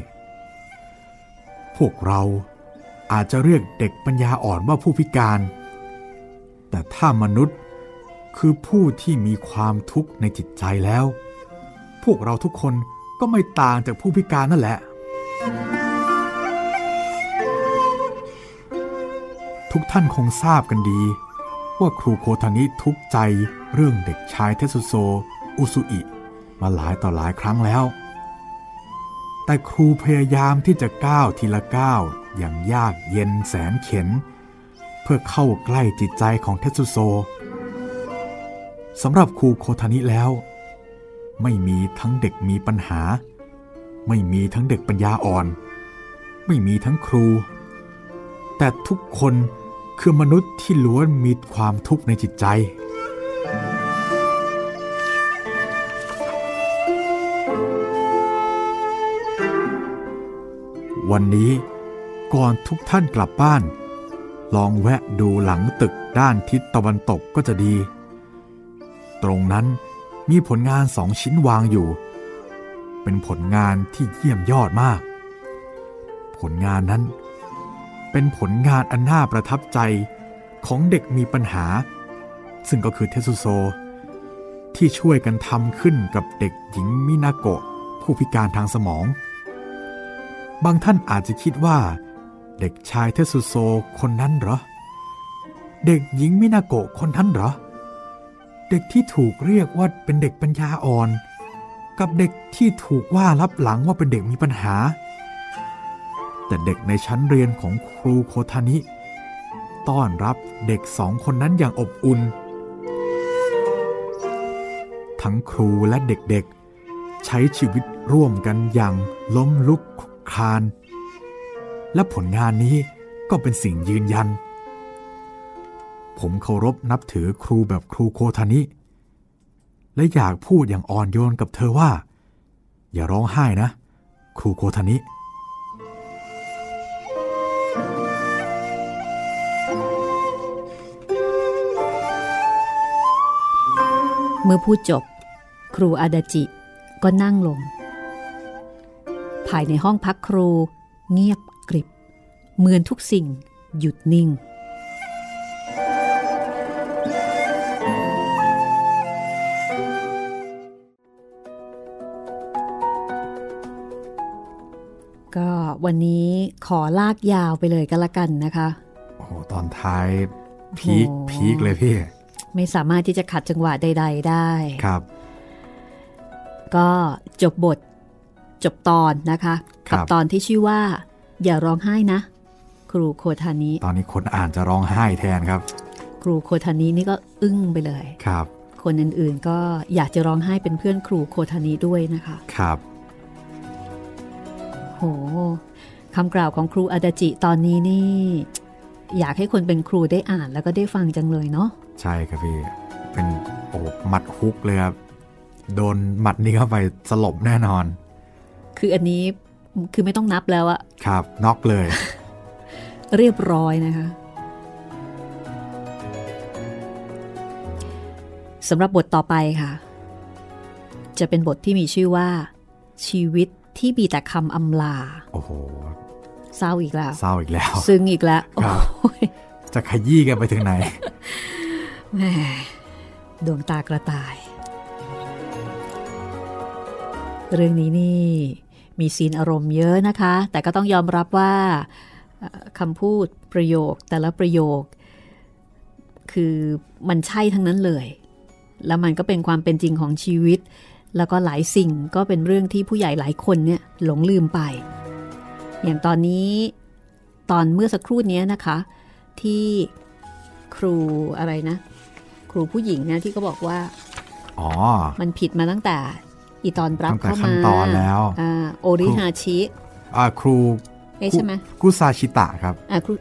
พวกเราอาจจะเรียกเด็กปัญญาอ่อนว่าผู้พิการ แต่ถ้ามนุษย์คือผู้ที่มีความทุกข์ในจิตใจแล้ว พวกเราทุกคนก็ไม่ต่างจากผู้พิการนั่นแหละ ทุกท่านคงทราบกันดี ว่าครูโคทานิทุกใจเรื่องเด็กชายเทสุโซ อุสุอิ มาหลายต่อหลายครั้งแล้ว แต่ครูพยายามที่จะก้าวทีละก้าวอย่างยากเย็นแสนเข็น เพื่อเข้าใกล้จิตใจของเทสุโซสำหรับครูโคทานิแล้ว ไม่มีทั้งเด็กมีปัญหา ไม่มีทั้งเด็กปัญญาอ่อน ไม่มีทั้งครู แต่ทุกคนคือมนุษย์ที่ล้วนมีความทุกข์ในจิตใจวันนี้ก่อนทุกท่านกลับบ้าน ลองแวะดูหลังตึกด้านทิศตะวันตกก็จะดี ตรงนั้น มีผลงานสองชิ้นวางอยู่ เป็นผลงานที่เยี่ยมยอดมาก ผลงานนั้น เป็นผลงานอันน่าประทับใจของเด็กมีปัญหา ซึ่งก็คือเทสุโซ ที่ช่วยกันทำขึ้นกับเด็กหญิงมินาโกะผู้พิการทางสมอง บางท่านอาจจะคิดว่า เด็กชายเทสุโซคนนั้นเหรอ เด็กหญิงมินาโกะคนนั้นเหรอเเด็กที่ถูกเรียกว่าเป็นเด็กปัญญาอ่อน กับเด็กที่ถูกว่ารับหลังว่าเป็นเด็กมีปัญหา แต่เด็กในชั้นเรียนของครูโคทานิ ต้อนรับเด็กสองคนนั้นอย่างอบอุ่น ทั้งครูและเด็กๆ ใช้ชีวิตร่วมกันอย่างล้มลุกคลาน และผลงานนี้ก็เป็นสิ่งยืนยัน ผมเคารพนับถือครูแบบครูโคทานิ และอยากพูดอย่างอ่อนโยนกับเธอว่า อย่าร้องไห้นะ ครูโคทานิเมื่อพูดจบ ครูอาดาจิก็นั่งลง ภายในห้องพักครูเงียบกริบ เหมือนทุกสิ่งหยุดนิ่ง วันนี้ขอลากยาวไปเลยก็แล้วกันนะคะ โอ้โหตอนท้ายพีคโอ้พีคเลยพี่ ไม่สามารถที่จะขัดจังหวะใด ๆ ได้ครับ ก็จบบทจบตอนนะคะครักับตอนที่ชื่อว่า อย่าร้องไห้นะ ครูโคทานิตอนนี้คนอ่านจะร้องไห้แทนครับ ครูโคทานินี่ก็อึ้งไปเลยครับ คนอื่นๆก็อยากจะร้องไห้เป็นเพื่อนครูโคทานิด้วยนะคะครับโห คำกล่าวของครูอาดาจิตอนนี้นี่ อยากให้คนเป็นครูได้อ่านแล้วก็ได้ฟังจังเลยเนาะใช่ครับพี่ เป็นโอ้หมัดฮุกเลยครับ โดนหมัดนี้เข้าไปสลบแน่นอน คืออันนี้คือไม่ต้องนับแล้วอะครับน็อกเลย เรียบร้อยนะคะสำหรับบทต่อไปค่ะ จะเป็นบทที่มีชื่อว่า ชีวิตที่มีแต่คำอำลา โอ้โห เศร้าอีกแล้วเศร้าอีกแล้ว ซึ้งอีกแล้วครับโอ้ยจะขยี้กันไปถึงไหนแหมดวงตากระต่าย เรื่องนี้นี่ มีซีนอารมณ์เยอะนะคะ แต่ก็ต้องยอมรับว่าเอ่อคำพูดประโยคแต่ละประโยค คือมันใช่ทั้งนั้นเลย แล้วมันก็เป็นความเป็นจริงของชีวิต แล้วก็หลายสิ่งก็เป็นเรื่องที่ผู้ใหญ่หลายคนเนี่ยหลงลืมไป อย่างตอนนี้ตอนเมื่อสักครู่เนี้ยนะคะ ที่ครูอะไรนะ ครูผู้หญิงเนี่ยที่เขาบอกว่า อ๋อ มันผิดมาตั้งแต่อีตอนรับตั้งแต่เข้าขั้มานตอนแล้วอ่าโอริฮาชิอ่าครูเอ๊ะใช่ไหมกุซาชิตะครับอ่าครู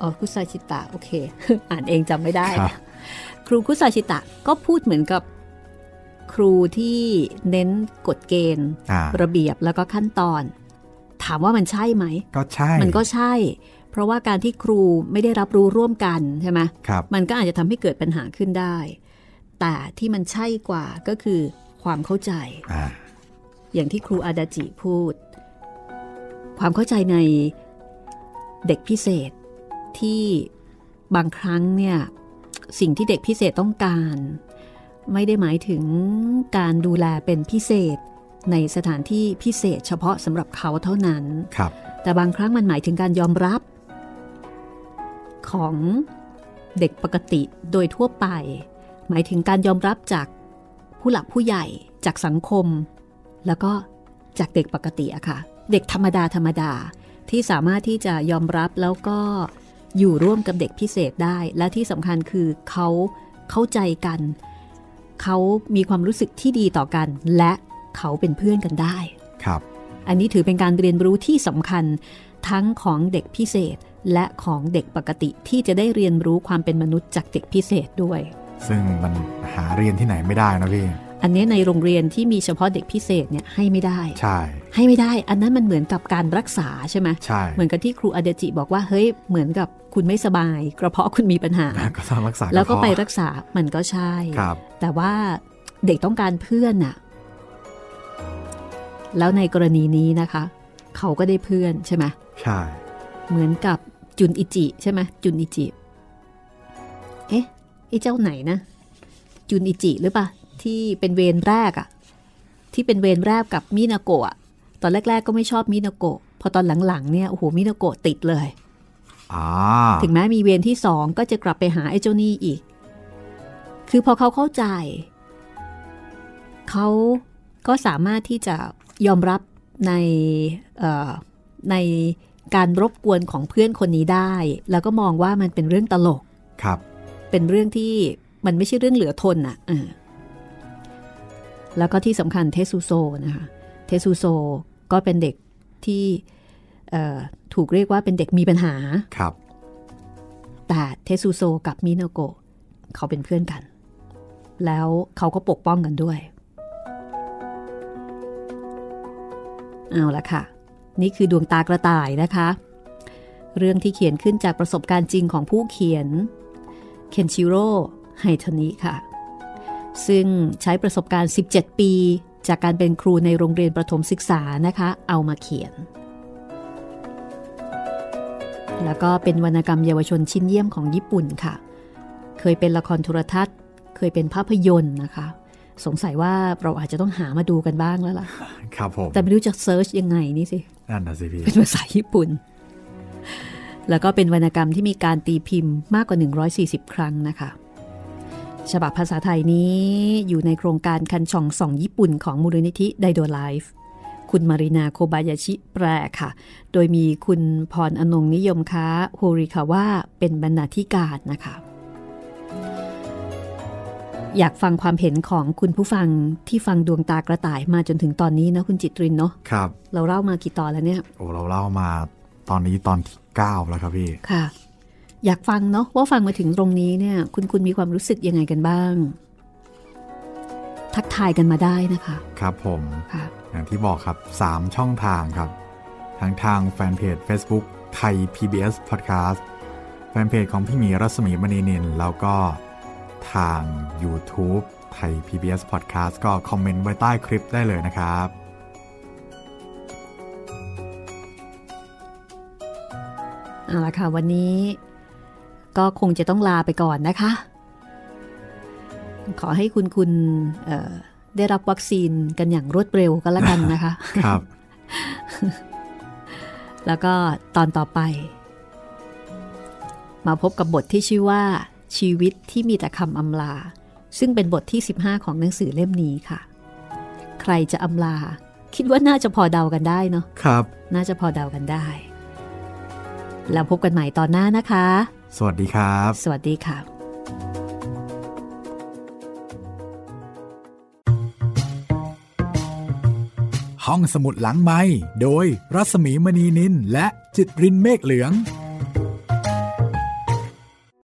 อ๋อคุซาชิตะโอเค อ่านเองจำไม่ได้ ครับครูคุซาชิตะก็พูดเหมือนกับครูที่เน้นกฎเกณฑ์อ่าระเบียบแล้วก็ขั้นตอน ถามว่ามันใช่ไหม ก็ใช่ มันก็ใช่ เพราะว่าการที่ครูไม่ได้รับรู้ร่วมกันใช่ไหมครับ มันก็อาจจะทำให้เกิดปัญหาขึ้นได้ แต่ที่มันใช่กว่าก็คือความเข้าใจอ่าอย่างที่ครูอาดาจิพูด ความเข้าใจในเด็กพิเศษที่บางครั้งเนี่ย สิ่งที่เด็กพิเศษต้องการ ไม่ได้หมายถึงการดูแลเป็นพิเศษ ในสถานที่พิเศษเฉพาะสำหรับเขาเท่านั้น ครับ แต่บางครั้งมันหมายถึงการยอมรับ ของเด็กปกติโดยทั่วไป หมายถึงการยอมรับจากผู้หลักผู้ใหญ่จากสังคม แล้วก็จากเด็กปกติอะค่ะ เด็กธรรมดาธรรมดาที่สามารถที่จะยอมรับแล้วก็อยู่ร่วมกับเด็กพิเศษได้ และที่สำคัญคือเขาเข้าใจกัน เขามีความรู้สึกที่ดีต่อกัน และ เขาเป็นเพื่อนกันได้ครับ อันนี้ถือเป็นการเรียนรู้ที่สำคัญทั้งของเด็กพิเศษและของเด็กปกติที่จะได้เรียนรู้ความเป็นมนุษย์จากเด็กพิเศษด้วย ซึ่งมันหาเรียนที่ไหนไม่ได้นะพี่อันนี้ในโรงเรียนที่มีเฉพาะเด็กพิเศษเนี่ยให้ไม่ได้ ใช่ ให้ไม่ได้ อันนั้นมันเหมือนกับการรักษาใช่ไหมใช่ เหมือนกับที่ครูอเดจิบอกว่าเฮ้ยเหมือนกับคุณไม่สบาย กระเพาะคุณมีปัญหา ก็ต้องรักษา แล้วก็ระเพาะไปรักษา มันก็ใช่ครับแต่ว่าเด็กต้องการเพื่อนน่ะ แล้วในกรณีนี้นะคะ เขาก็ได้เพื่อนใช่ไหมใช่ เหมือนกับจุนอิจิใช่ไหมจุนอิจิ เอ๊ะไอ้เจ้าไหนนะ จุนอิจิหรือปะที่เป็นเวรแรกอะที่เป็นเวรแรกกับมินาโกะอะตอนแรก ๆ ก็ไม่ชอบมินาโกะพอตอนหลังๆเนี่ยโอ้โหมินาโกะติดเลยอ่าถึงแม้มีเวรที่สองก็จะกลับไปหาไอ้เจ้านี่อีก คือพอเขาเข้าใจ เขาก็สามารถที่จะ ยอมรับในเอ่อในการรบกวนของเพื่อนคนนี้ได้ แล้วก็มองว่ามันเป็นเรื่องตลกครับ เป็นเรื่องที่มันไม่ใช่เรื่องเหลือทนอะเออแล้วก็ที่สำคัญเทสุโซนะคะเทสุโซก็เป็นเด็กที่เอ่อถูกเรียกว่าเป็นเด็กมีปัญหาครับ แต่เทสุโซกับมินาโกะเขาเป็นเพื่อนกัน แล้วเขาก็ปกป้องกันด้วย เอาละค่ะ นี่คือดวงตากระต่ายนะคะ เรื่องที่เขียนขึ้นจากประสบการณ์จริงของผู้เขียน เคนชิโร่ไฮทานิค่ะ ซึ่งใช้ประสบการณ์ 17 ปี จากการเป็นครูในโรงเรียนประถมศึกษานะคะ เอามาเขียน แล้วก็เป็นวรรณกรรมเยาวชนชิ้นเยี่ยมของญี่ปุ่นค่ะ เคยเป็นละครโทรทัศน์ เคยเป็นภาพยนตร์นะคะ สงสัยว่าเราอาจจะต้องหามาดูกันบ้างแล้วล่ะ ครับผม แต่ไม่รู้จะ search ยังไงนี่สิ นั่นนะสิพี่ เป็นภาษาญี่ปุ่น แล้วก็เป็นวรรณกรรมที่มีการตีพิมพ์มากกว่า 140 ครั้งนะคะ ฉบับภาษาไทยนี้อยู่ในโครงการคันช่องส่องญี่ปุ่นของมูลนิธิไดโดไลฟ์คุณมารินาโคบายาชิแปลค่ะ โดยมีคุณพรอนงนิยมค้าโฮริคาว่าเป็นบรรณาธิการนะคะ อยากฟังความเห็นของคุณผู้ฟังที่ฟังดวงตากระต่ายมาจนถึงตอนนี้นะคุณจิตรินเนาะครับ เราเล่ามากี่ตอนแล้วเนี่ยโอ้เราเล่ามาตอนนี้ตอนที่เก้าแล้วครับพี่ค่ะ อยากฟังเนาะว่าฟังมาถึงตรงนี้เนี่ย คุณคุณมีความรู้สึกยังไงกันบ้าง ทักทายกันมาได้นะคะ ครับผมค่ะอย่างที่บอกครับ 3 ช่องทางครับ ทั้งทางแฟนเพจ Facebook ไทย PBS Podcast แฟนเพจของพี่หมีรัศมีมณีนินแล้วก็ ทาง YouTube ไทย PBS Podcast ก็คอมเมนต์ไว้ใต้คลิปได้เลยนะครับ เอาละค่ะ วันนี้ก็คงจะต้องลาไปก่อนนะคะ ขอให้คุณคุณเอ่อได้รับวัคซีนกันอย่างรวดเร็วก็แล้วกันนะคะ ครับ แล้วก็ตอนต่อไป มาพบกับบทที่ชื่อว่า ชีวิตที่มีแต่คำอำลา ซึ่งเป็นบทที่ 15 ของหนังสือเล่มนี้ค่ะ ใครจะอำลา คิดว่าน่าจะพอเดากันได้เนาะครับ น่าจะพอเดากันได้ แล้วพบกันใหม่ตอนหน้านะคะ สวัสดีครับ สวัสดีค่ะห้องสมุดหลังไม้โดยรัศมีมณีนินและจิตรินเมฆเหลือง